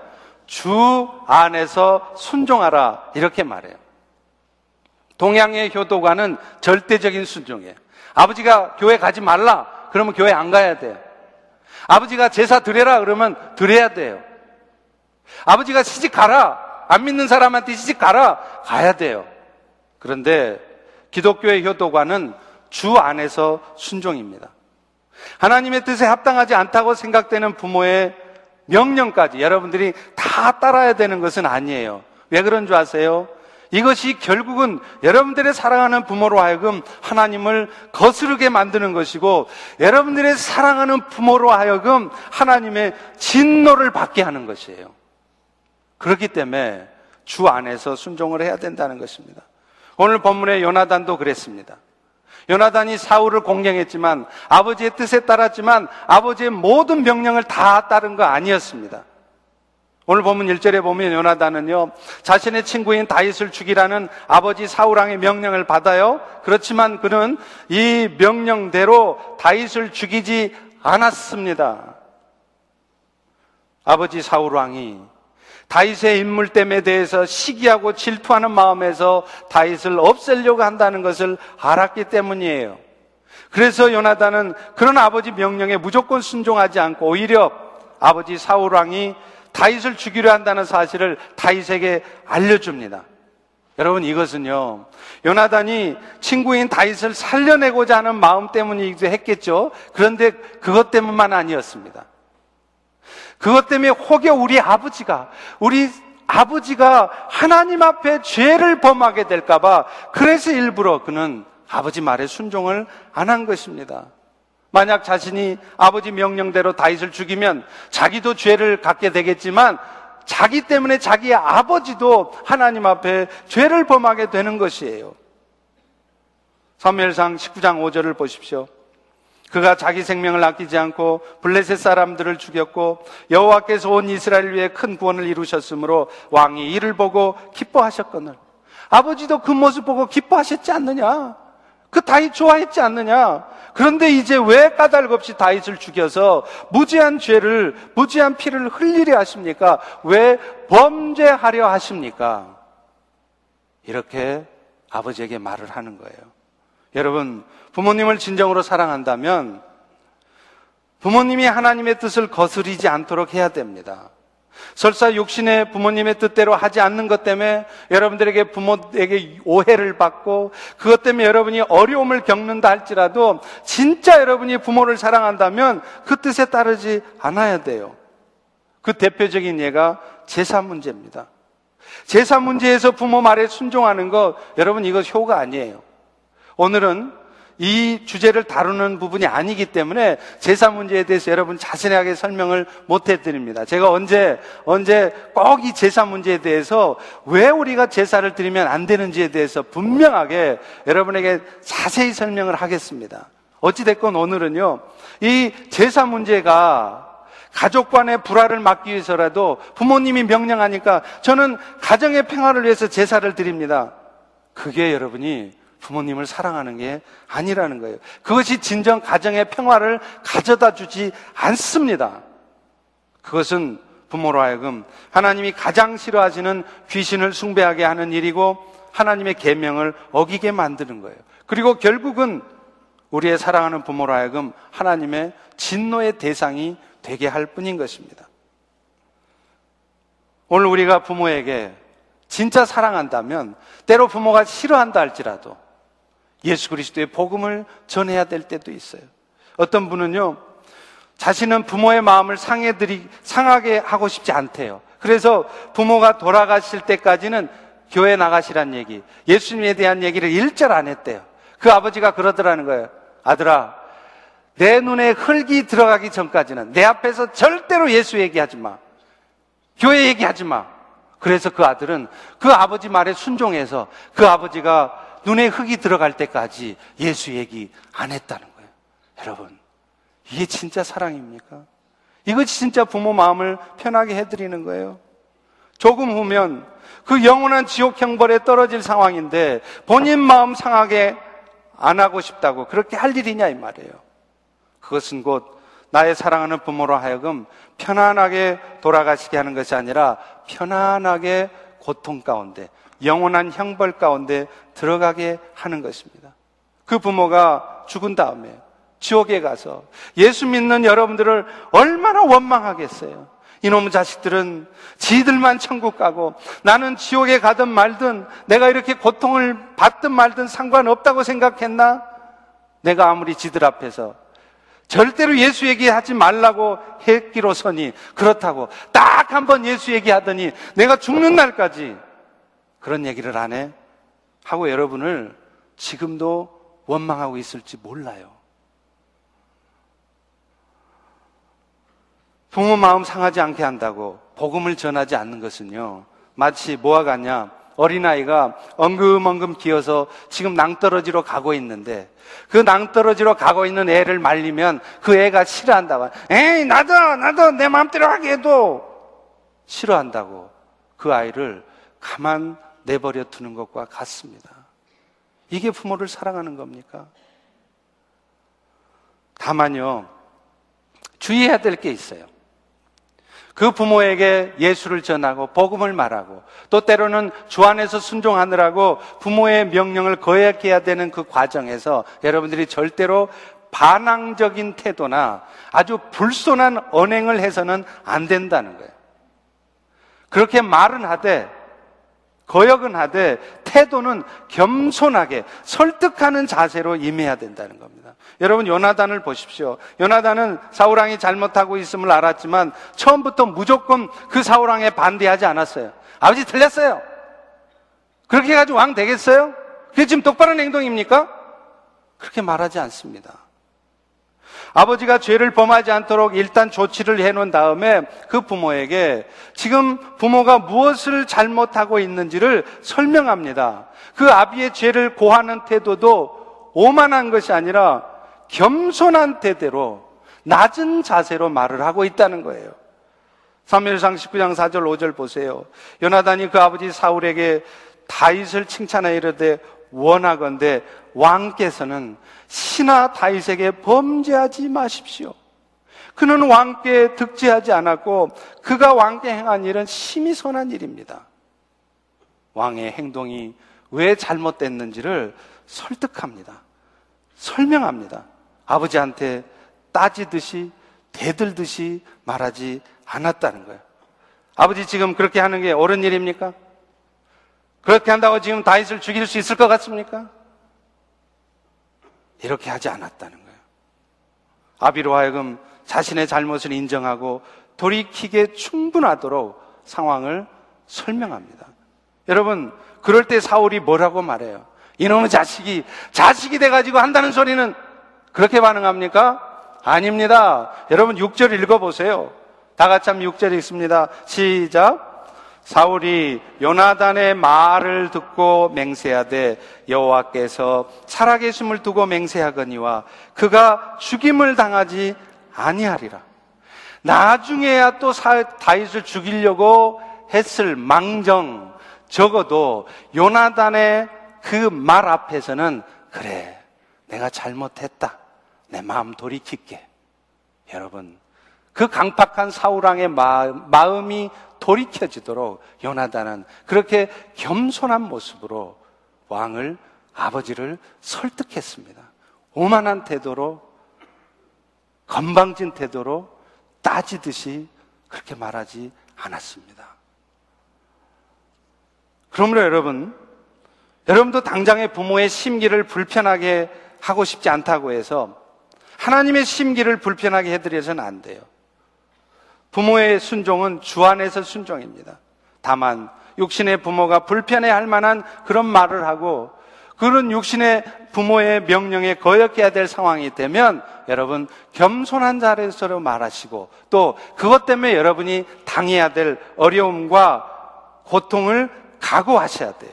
[SPEAKER 1] 주 안에서 순종하라. 이렇게 말해요. 동양의 효도관은 절대적인 순종이에요. 아버지가 교회 가지 말라. 그러면 교회 안 가야 돼요. 아버지가 제사 드려라. 그러면 드려야 돼요. 아버지가 시집 가라. 안 믿는 사람한테 시집 가라. 가야 돼요. 그런데 기독교의 효도관은 주 안에서 순종입니다. 하나님의 뜻에 합당하지 않다고 생각되는 부모의 명령까지 여러분들이 다 따라야 되는 것은 아니에요. 왜 그런 줄 아세요? 이것이 결국은 여러분들의 사랑하는 부모로 하여금 하나님을 거스르게 만드는 것이고 여러분들의 사랑하는 부모로 하여금 하나님의 진노를 받게 하는 것이에요. 그렇기 때문에 주 안에서 순종을 해야 된다는 것입니다. 오늘 본문의 요나단도 그랬습니다. 요나단이 사울을 공경했지만 아버지의 뜻에 따랐지만 아버지의 모든 명령을 다 따른 거 아니었습니다. 오늘 본문 1절에 보면 요나단은요, 자신의 친구인 다윗을 죽이라는 아버지 사울왕의 명령을 받아요. 그렇지만 그는 이 명령대로 다윗을 죽이지 않았습니다. 아버지 사울왕이 다윗의 인물 됨에 대해서 시기하고 질투하는 마음에서 다윗을 없애려고 한다는 것을 알았기 때문이에요. 그래서 요나단은 그런 아버지 명령에 무조건 순종하지 않고 오히려 아버지 사울 왕이 다윗을 죽이려 한다는 사실을 다윗에게 알려줍니다. 여러분 이것은요 요나단이 친구인 다윗을 살려내고자 하는 마음 때문이기도 했겠죠. 그런데 그것 때문만 아니었습니다. 그것 때문에 혹여 우리 아버지가, 우리 아버지가 하나님 앞에 죄를 범하게 될까봐 그래서 일부러 그는 아버지 말에 순종을 안 한 것입니다. 만약 자신이 아버지 명령대로 다윗을 죽이면 자기도 죄를 갖게 되겠지만 자기 때문에 자기의 아버지도 하나님 앞에 죄를 범하게 되는 것이에요. 3무엘상 19장 5절을 보십시오. 그가 자기 생명을 아끼지 않고 블레셋 사람들을 죽였고 여호와께서 온 이스라엘 위해 큰 구원을 이루셨으므로 왕이 이를 보고 기뻐하셨거늘 아버지도 그 모습 보고 기뻐하셨지 않느냐? 그 다윗 좋아했지 않느냐? 그런데 이제 왜 까닭 없이 다윗을 죽여서 무지한 죄를 무지한 피를 흘리려 하십니까? 왜 범죄하려 하십니까? 이렇게 아버지에게 말을 하는 거예요. 여러분 부모님을 진정으로 사랑한다면 부모님이 하나님의 뜻을 거스리지 않도록 해야 됩니다. 설사 육신의 부모님의 뜻대로 하지 않는 것 때문에 여러분들에게 부모에게 오해를 받고 그것 때문에 여러분이 어려움을 겪는다 할지라도 진짜 여러분이 부모를 사랑한다면 그 뜻에 따르지 않아야 돼요. 그 대표적인 예가 제사 문제입니다. 제사 문제에서 부모 말에 순종하는 것 여러분 이것 효가 아니에요. 오늘은 이 주제를 다루는 부분이 아니기 때문에 제사 문제에 대해서 여러분 자세하게 설명을 못 해드립니다. 제가 언제, 언제 꼭 이 제사 문제에 대해서 왜 우리가 제사를 드리면 안 되는지에 대해서 분명하게 여러분에게 자세히 설명을 하겠습니다. 어찌됐건 오늘은요, 이 제사 문제가 가족 간의 불화를 막기 위해서라도 부모님이 명령하니까 저는 가정의 평화를 위해서 제사를 드립니다. 그게 여러분이 부모님을 사랑하는 게 아니라는 거예요. 그것이 진정 가정의 평화를 가져다 주지 않습니다. 그것은 부모로 하여금 하나님이 가장 싫어하시는 귀신을 숭배하게 하는 일이고 하나님의 계명을 어기게 만드는 거예요. 그리고 결국은 우리의 사랑하는 부모로 하여금 하나님의 진노의 대상이 되게 할 뿐인 것입니다. 오늘 우리가 부모에게 진짜 사랑한다면 때로 부모가 싫어한다 할지라도 예수 그리스도의 복음을 전해야 될 때도 있어요. 어떤 분은요, 자신은 부모의 마음을 상해들이, 상하게 하고 싶지 않대요. 그래서 부모가 돌아가실 때까지는 교회 나가시란 얘기, 예수님에 대한 얘기를 일절 안 했대요. 그 아버지가 그러더라는 거예요. 아들아, 내 눈에 흙이 들어가기 전까지는 내 앞에서 절대로 예수 얘기하지 마. 교회 얘기하지 마. 그래서 그 아들은 그 아버지 말에 순종해서 그 아버지가 눈에 흙이 들어갈 때까지 예수 얘기 안 했다는 거예요. 여러분, 이게 진짜 사랑입니까? 이것이 진짜 부모 마음을 편하게 해드리는 거예요. 조금 후면 그 영원한 지옥 형벌에 떨어질 상황인데 본인 마음 상하게 안 하고 싶다고 그렇게 할 일이냐 이 말이에요. 그것은 곧 나의 사랑하는 부모로 하여금 편안하게 돌아가시게 하는 것이 아니라 편안하게 고통 가운데 영원한 형벌 가운데 들어가게 하는 것입니다. 그 부모가 죽은 다음에 지옥에 가서 예수 믿는 여러분들을 얼마나 원망하겠어요. 이놈의 자식들은 지들만 천국 가고 나는 지옥에 가든 말든 내가 이렇게 고통을 받든 말든 상관없다고 생각했나? 내가 아무리 지들 앞에서 절대로 예수 얘기하지 말라고 했기로서니 그렇다고 딱 한 번 예수 얘기하더니 내가 죽는 날까지 그런 얘기를 안 해? 하고 여러분을 지금도 원망하고 있을지 몰라요. 부모 마음 상하지 않게 한다고 복음을 전하지 않는 것은요. 마치 뭐와 같냐? 어린아이가 엉금엉금 기어서 지금 낭떠러지로 가고 있는데 그 낭떠러지로 가고 있는 애를 말리면 그 애가 싫어한다고. 에이, 나도, 나도 내 마음대로 하게 해도 싫어한다고 그 아이를 가만 내버려 두는 것과 같습니다. 이게 부모를 사랑하는 겁니까? 다만요, 주의해야 될 게 있어요. 그 부모에게 예수를 전하고 복음을 말하고 또 때로는 주 안에서 순종하느라고 부모의 명령을 거역해야 되는 그 과정에서 여러분들이 절대로 반항적인 태도나 아주 불손한 언행을 해서는 안 된다는 거예요. 그렇게 말은 하되 거역은 하되 태도는 겸손하게 설득하는 자세로 임해야 된다는 겁니다. 여러분 요나단을 보십시오. 요나단은 사우랑이 잘못하고 있음을 알았지만 처음부터 무조건 그 사우랑에 반대하지 않았어요. 아버지 틀렸어요. 그렇게 해가지고 왕 되겠어요? 그게 지금 똑바른 행동입니까? 그렇게 말하지 않습니다. 아버지가 죄를 범하지 않도록 일단 조치를 해놓은 다음에 그 부모에게 지금 부모가 무엇을 잘못하고 있는지를 설명합니다. 그 아비의 죄를 고하는 태도도 오만한 것이 아니라 겸손한 태도로 낮은 자세로 말을 하고 있다는 거예요. 3일상 19장 4절 5절 보세요. 요나단이 그 아버지 사울에게 다윗을 칭찬하여 이르되 원하건대 왕께서는 신하 다윗에게 범죄하지 마십시오. 그는 왕께 득지하지 않았고 그가 왕께 행한 일은 심히 선한 일입니다. 왕의 행동이 왜 잘못됐는지를 설득합니다. 설명합니다. 아버지한테 따지듯이 대들듯이 말하지 않았다는 거예요. 아버지 지금 그렇게 하는 게 옳은 일입니까? 그렇게 한다고 지금 다윗을 죽일 수 있을 것 같습니까? 이렇게 하지 않았다는 거예요. 아비로 하여금 자신의 잘못을 인정하고 돌이키게 충분하도록 상황을 설명합니다. 여러분, 그럴 때 사울이 뭐라고 말해요? 이놈의 자식이, 자식이 돼가지고 한다는 소리는 그렇게 반응합니까? 아닙니다. 여러분 6절 읽어보세요. 다 같이 한번 6절 읽습니다. 시작. 사울이 요나단의 말을 듣고 맹세하되 여호와께서 살아계심을 두고 맹세하거니와 그가 죽임을 당하지 아니하리라. 나중에야 또 다윗을 죽이려고 했을 망정 적어도 요나단의 그 말 앞에서는 그래 내가 잘못했다 내 마음 돌이킬게 여러분 그 강팍한 사우랑의 마음이 돌이켜지도록 요나단은 그렇게 겸손한 모습으로 왕을 아버지를 설득했습니다. 오만한 태도로 건방진 태도로 따지듯이 그렇게 말하지 않았습니다. 그러므로 여러분, 여러분도 당장의 부모의 심기를 불편하게 하고 싶지 않다고 해서 하나님의 심기를 불편하게 해드려서는 안 돼요. 부모의 순종은 주 안에서 순종입니다. 다만 육신의 부모가 불편해 할 만한 그런 말을 하고 그런 육신의 부모의 명령에 거역해야 될 상황이 되면 여러분 겸손한 자리에서 말하시고 또 그것 때문에 여러분이 당해야 될 어려움과 고통을 각오하셔야 돼요.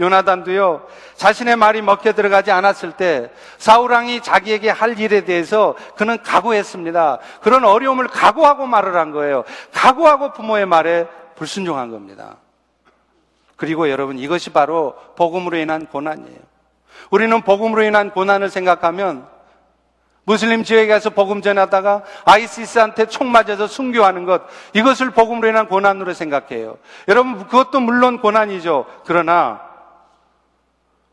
[SPEAKER 1] 요나단도요, 자신의 말이 먹혀 들어가지 않았을 때, 사우랑이 자기에게 할 일에 대해서 그는 각오했습니다. 그런 어려움을 각오하고 말을 한 거예요. 각오하고 부모의 말에 불순종한 겁니다. 그리고 여러분, 이것이 바로 복음으로 인한 고난이에요. 우리는 복음으로 인한 고난을 생각하면 무슬림 지역에 가서 복음 전하다가 아이시스한테 총 맞아서 순교하는 것 이것을 복음으로 인한 고난으로 생각해요. 여러분 그것도 물론 고난이죠. 그러나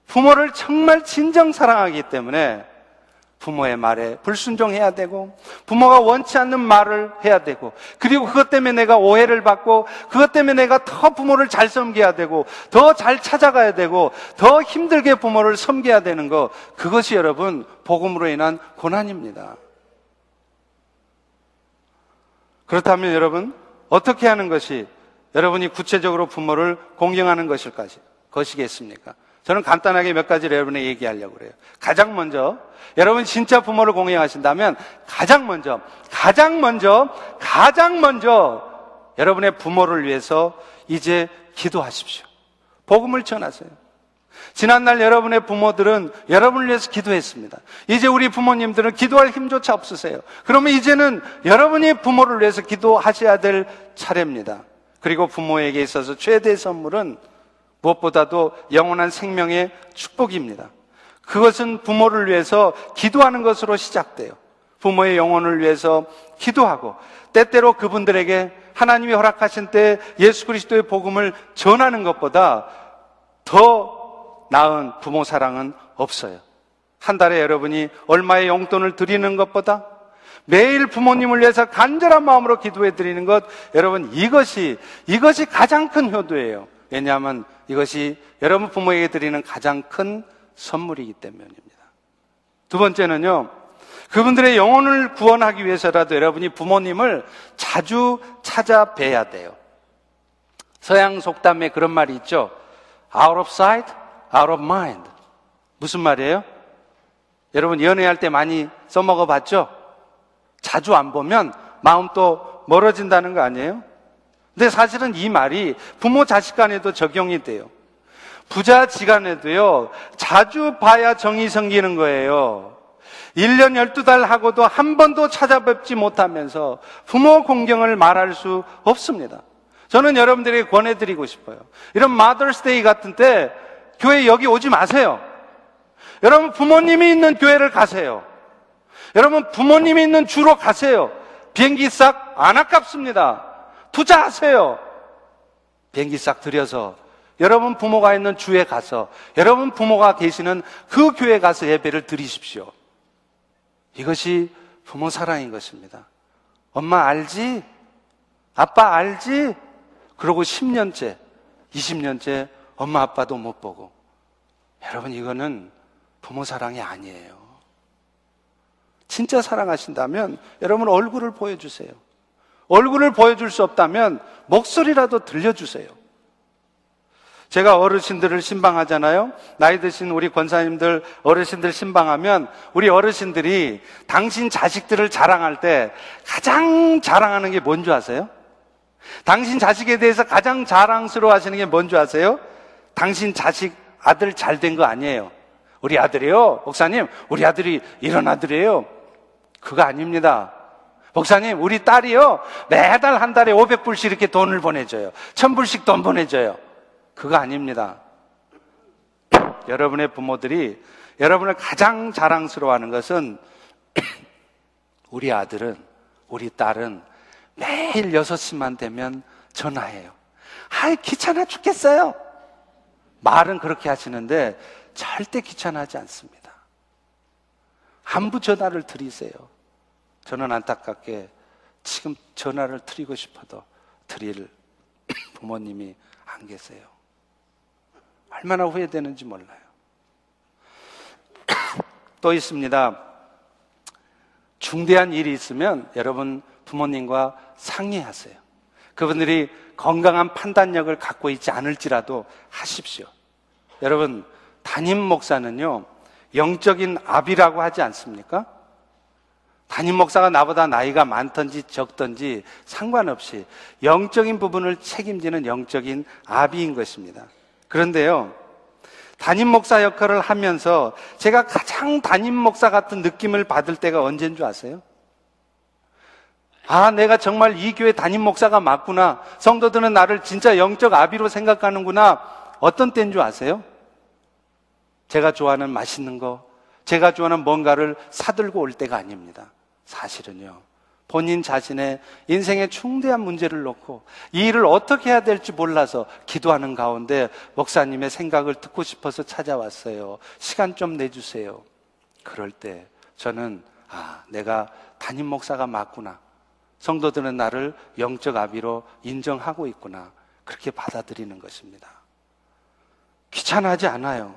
[SPEAKER 1] 부모를 정말 진정 사랑하기 때문에 부모의 말에 불순종해야 되고 부모가 원치 않는 말을 해야 되고 그리고 그것 때문에 내가 오해를 받고 그것 때문에 내가 더 부모를 잘 섬겨야 되고 더 잘 찾아가야 되고 더 힘들게 부모를 섬겨야 되는 거 그것이 여러분 복음으로 인한 고난입니다. 그렇다면 여러분 어떻게 하는 것이 여러분이 구체적으로 부모를 공경하는 것일 것이겠습니까? 저는 간단하게 몇 가지를 여러분에게 얘기하려고 그래요. 가장 먼저, 여러분 진짜 부모를 공경하신다면 가장 먼저, 가장 먼저, 가장 먼저 여러분의 부모를 위해서 이제 기도하십시오. 복음을 전하세요. 지난날 여러분의 부모들은 여러분을 위해서 기도했습니다. 이제 우리 부모님들은 기도할 힘조차 없으세요. 그러면 이제는 여러분이 부모를 위해서 기도하셔야 될 차례입니다. 그리고 부모에게 있어서 최대 선물은 무엇보다도 영원한 생명의 축복입니다. 그것은 부모를 위해서 기도하는 것으로 시작돼요. 부모의 영혼을 위해서 기도하고 때때로 그분들에게 하나님이 허락하신 때 예수 그리스도의 복음을 전하는 것보다 더 나은 부모 사랑은 없어요. 한 달에 여러분이 얼마의 용돈을 드리는 것보다 매일 부모님을 위해서 간절한 마음으로 기도해 드리는 것, 여러분 이것이, 이것이 가장 큰 효도예요. 왜냐하면 이것이 여러분 부모에게 드리는 가장 큰 선물이기 때문입니다. 두 번째는요, 그분들의 영혼을 구원하기 위해서라도 여러분이 부모님을 자주 찾아뵈야 돼요. 서양 속담에 그런 말이 있죠. out of sight, out of mind. 무슨 말이에요? 여러분 연애할 때 많이 써먹어 봤죠? 자주 안 보면 마음 또 멀어진다는 거 아니에요? 근데 사실은 이 말이 부모 자식 간에도 적용이 돼요. 부자 지간에도요, 자주 봐야 정이 생기는 거예요. 1년 12달 하고도 한 번도 찾아뵙지 못하면서 부모 공경을 말할 수 없습니다. 저는 여러분들에게 권해드리고 싶어요. 이런 마더스데이 같은 때 교회 여기 오지 마세요. 여러분 부모님이 있는 교회를 가세요. 여러분 부모님이 있는 주로 가세요. 비행기 싹 안 아깝습니다. 투자하세요. 비행기 싹 들여서 여러분 부모가 있는 주에 가서 여러분 부모가 계시는 그 교회 가서 예배를 드리십시오. 이것이 부모 사랑인 것입니다. 엄마 알지? 아빠 알지? 그러고 10년째, 20년째 엄마 아빠도 못 보고. 여러분 이거는 부모 사랑이 아니에요. 진짜 사랑하신다면 여러분 얼굴을 보여주세요. 얼굴을 보여줄 수 없다면 목소리라도 들려주세요. 제가 어르신들을 신방하잖아요. 나이 드신 우리 권사님들, 어르신들 신방하면 우리 어르신들이 당신 자식들을 자랑할 때 가장 자랑하는 게 뭔 줄 아세요? 당신 자식에 대해서 가장 자랑스러워 하시는 게 뭔 줄 아세요? 당신 자식 아들 잘 된 거 아니에요. 우리 아들이요. 목사님, 우리 아들이 이런 아들이에요. 그거 아닙니다. 목사님, 우리 딸이요. 매달 한 달에 500불씩 이렇게 돈을 보내줘요. 1000불씩 돈 보내줘요. 그거 아닙니다. 여러분의 부모들이 여러분을 가장 자랑스러워 하는 것은 우리 아들은, 우리 딸은 매일 6시만 되면 전화해요. 아이, 귀찮아 죽겠어요. 말은 그렇게 하시는데 절대 귀찮아하지 않습니다. 한부 전화를 드리세요. 저는 안타깝게 지금 전화를 드리고 싶어도 드릴 부모님이 안 계세요. 얼마나 후회되는지 몰라요. 또 있습니다. 중대한 일이 있으면 여러분 부모님과 상의하세요. 그분들이 건강한 판단력을 갖고 있지 않을지라도 하십시오. 여러분, 담임 목사는요, 영적인 압이라고 하지 않습니까? 담임 목사가 나보다 나이가 많든지 적든지 상관없이 영적인 부분을 책임지는 영적인 아비인 것입니다. 그런데요, 담임 목사 역할을 하면서 제가 가장 담임 목사 같은 느낌을 받을 때가 언제인 줄 아세요? 아, 내가 정말 이 교회 담임 목사가 맞구나. 성도들은 나를 진짜 영적 아비로 생각하는구나. 어떤 때인 줄 아세요? 제가 좋아하는 맛있는 거, 제가 좋아하는 뭔가를 사들고 올 때가 아닙니다. 사실은요. 본인 자신의 인생의 충대한 문제를 놓고 이 일을 어떻게 해야 될지 몰라서 기도하는 가운데 목사님의 생각을 듣고 싶어서 찾아왔어요. 시간 좀 내주세요. 그럴 때 저는 아, 내가 담임 목사가 맞구나. 성도들은 나를 영적 아비로 인정하고 있구나. 그렇게 받아들이는 것입니다. 귀찮아하지 않아요.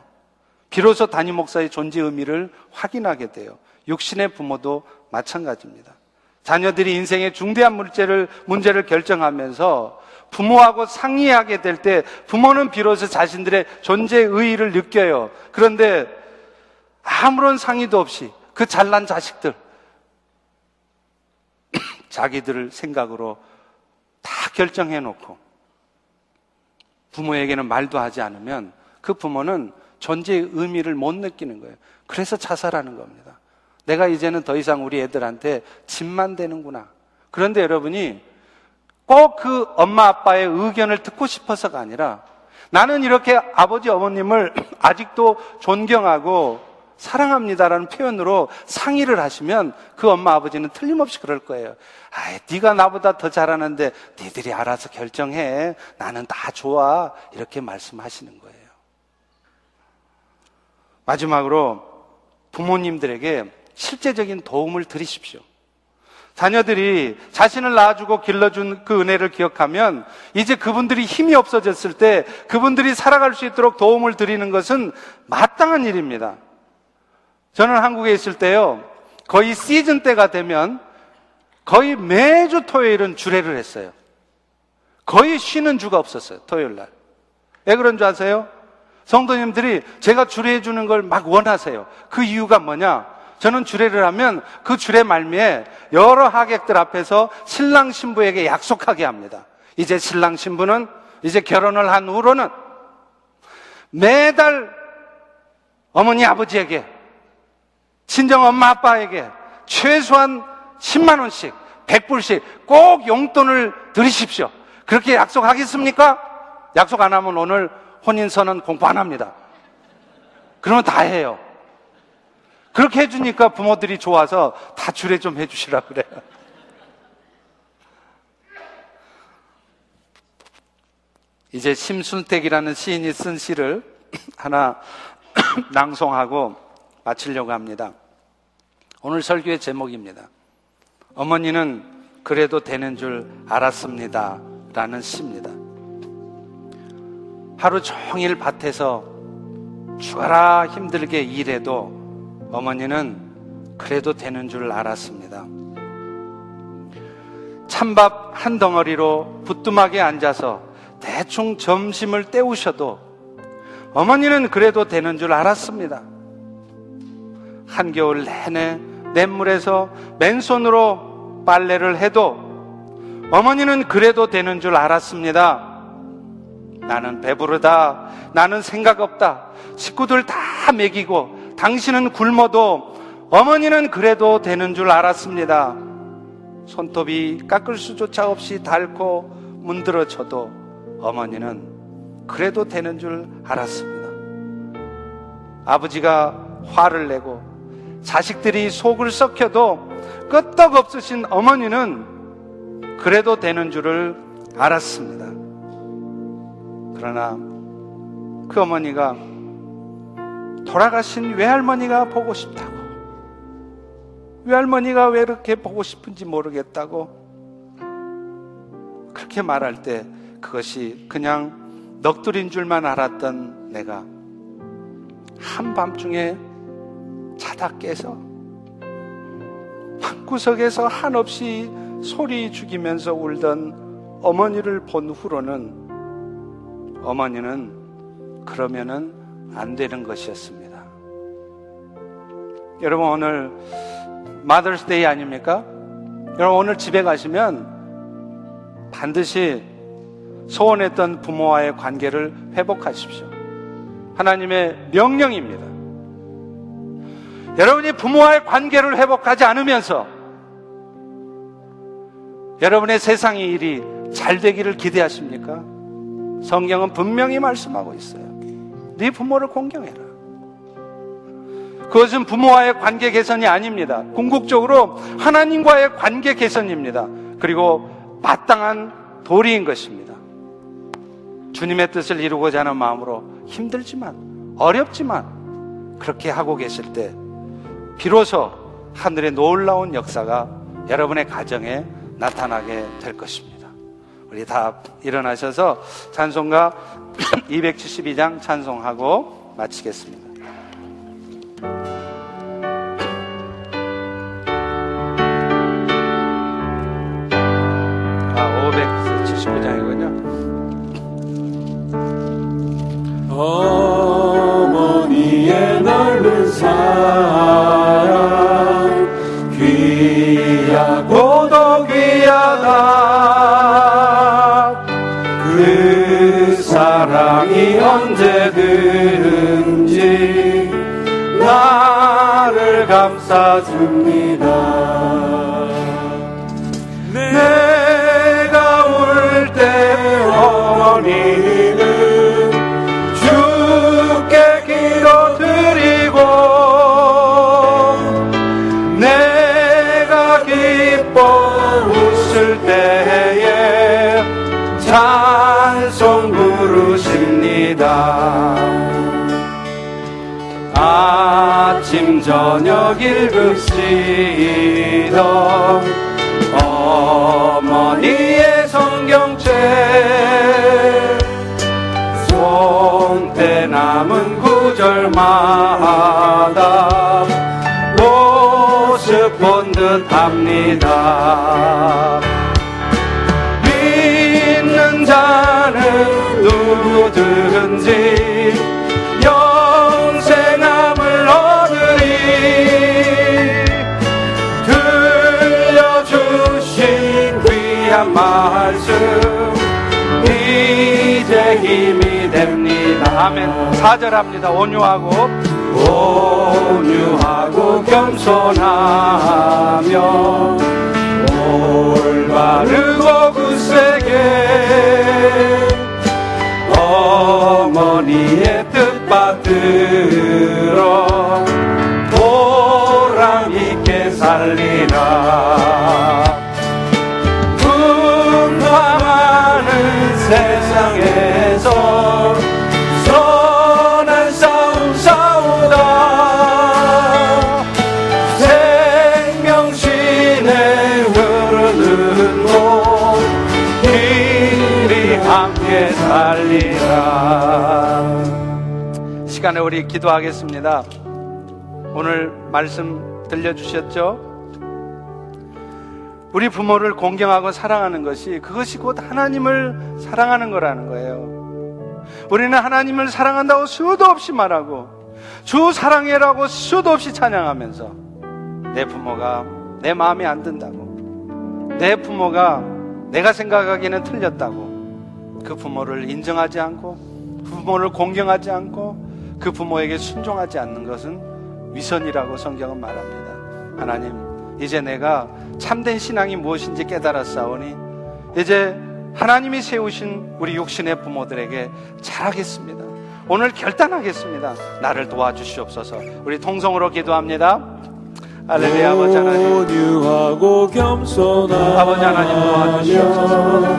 [SPEAKER 1] 비로소 담임 목사의 존재 의미를 확인하게 돼요. 육신의 부모도 마찬가지입니다. 자녀들이 인생의 중대한 문제를, 문제를 결정하면서 부모하고 상의하게 될 때 부모는 비로소 자신들의 존재의 의의를 느껴요. 그런데 아무런 상의도 없이 그 잘난 자식들, 자기들 생각으로 다 결정해 놓고 부모에게는 말도 하지 않으면 그 부모는 존재의 의미를 못 느끼는 거예요. 그래서 자살하는 겁니다. 내가 이제는 더 이상 우리 애들한테 짐만 되는구나. 그런데 여러분이 꼭 그 엄마 아빠의 의견을 듣고 싶어서가 아니라 나는 이렇게 아버지 어머님을 아직도 존경하고 사랑합니다라는 표현으로 상의를 하시면 그 엄마 아버지는 틀림없이 그럴 거예요. 아, 네가 나보다 더 잘하는데 니들이 알아서 결정해. 나는 다 좋아. 이렇게 말씀하시는 거예요. 마지막으로 부모님들에게 실제적인 도움을 드리십시오. 자녀들이 자신을 낳아주고 길러준 그 은혜를 기억하면 이제 그분들이 힘이 없어졌을 때 그분들이 살아갈 수 있도록 도움을 드리는 것은 마땅한 일입니다. 저는 한국에 있을 때요, 거의 시즌 때가 되면 거의 매주 토요일은 주례를 했어요. 거의 쉬는 주가 없었어요, 토요일 날. 왜 그런 줄 아세요? 성도님들이 제가 주례해 주는 걸 막 원하세요. 그 이유가 뭐냐? 저는 주례를 하면 그 주례 말미에 여러 하객들 앞에서 신랑 신부에게 약속하게 합니다. 이제 신랑 신부는 이제 결혼을 한 후로는 매달 어머니 아버지에게 친정 엄마 아빠에게 최소한 10만 원씩 100불씩 꼭 용돈을 드리십시오. 그렇게 약속하겠습니까? 약속 안 하면 오늘 혼인선언 공부 안 합니다. 그러면 다 해요. 그렇게 해주니까 부모들이 좋아서 다 주례 좀 해주시라 그래요. 이제 심순택이라는 시인이 쓴 시를 하나 낭송하고 마치려고 합니다. 오늘 설교의 제목입니다. 어머니는 그래도 되는 줄 알았습니다. 라는 시입니다. 하루 종일 밭에서 죽어라 힘들게 일해도 어머니는 그래도 되는 줄 알았습니다. 찬밥 한 덩어리로 부뚜막에 앉아서 대충 점심을 때우셔도 어머니는 그래도 되는 줄 알았습니다. 한겨울 내내 냇물에서 맨손으로 빨래를 해도 어머니는 그래도 되는 줄 알았습니다. 나는 배부르다. 나는 생각 없다. 식구들 다 먹이고 당신은 굶어도 어머니는 그래도 되는 줄 알았습니다. 손톱이 깎을 수조차 없이 닳고 문드러져도 어머니는 그래도 되는 줄 알았습니다. 아버지가 화를 내고 자식들이 속을 썩혀도 끄떡 없으신 어머니는 그래도 되는 줄을 알았습니다. 그러나 그 어머니가 돌아가신 외할머니가 보고 싶다고 외할머니가 왜 이렇게 보고 싶은지 모르겠다고 그렇게 말할 때 그것이 그냥 넋두린 줄만 알았던 내가 한밤중에 자다 깨서 방구석에서 한없이 소리 죽이면서 울던 어머니를 본 후로는 어머니는 그러면은 안 되는 것이었습니다. 여러분 오늘 마더스데이 아닙니까? 여러분 오늘 집에 가시면 반드시 소원했던 부모와의 관계를 회복하십시오. 하나님의 명령입니다. 여러분이 부모와의 관계를 회복하지 않으면서 여러분의 세상의 일이 잘 되기를 기대하십니까? 성경은 분명히 말씀하고 있어요. 네 부모를 공경해라. 그것은 부모와의 관계 개선이 아닙니다. 궁극적으로 하나님과의 관계 개선입니다. 그리고 마땅한 도리인 것입니다. 주님의 뜻을 이루고자 하는 마음으로 힘들지만, 어렵지만, 그렇게 하고 계실 때, 비로소 하늘의 놀라운 역사가 여러분의 가정에 나타나게 될 것입니다. 우리 다 일어나셔서 찬송가 272장 찬송하고 마치겠습니다. 아, 579장이군요.
[SPEAKER 2] 어머니의 넓은 사랑 귀하고 줍니다. 내가 울때 어머니 저녁 읽읍시던 어머니의 성경책. 손때 남은 구절마다 모습 본 듯합니다 힘이 됩니다
[SPEAKER 1] 아멘. 4절합니다. 온유하고
[SPEAKER 2] 온유하고 겸손하며
[SPEAKER 1] 시간에 우리 기도하겠습니다. 오늘 말씀 들려주셨죠? 우리 부모를 공경하고 사랑하는 것이 그것이 곧 하나님을 사랑하는 거라는 거예요. 우리는 하나님을 사랑한다고 수도 없이 말하고 주 사랑해라고 수도 없이 찬양하면서 내 부모가 내 마음에 안 든다고 내 부모가 내가 생각하기에는 틀렸다고 그 부모를 인정하지 않고 그 부모를 공경하지 않고 그 부모에게 순종하지 않는 것은 위선이라고 성경은 말합니다. 하나님, 이제 내가 참된 신앙이 무엇인지 깨달았사오니 이제 하나님이 세우신 우리 육신의 부모들에게 잘하겠습니다. 오늘 결단하겠습니다. 나를 도와주시옵소서. 우리 통성으로 기도합니다. 할렐루야 아버지 하나님. 아버지 하나님 도와주시옵소서.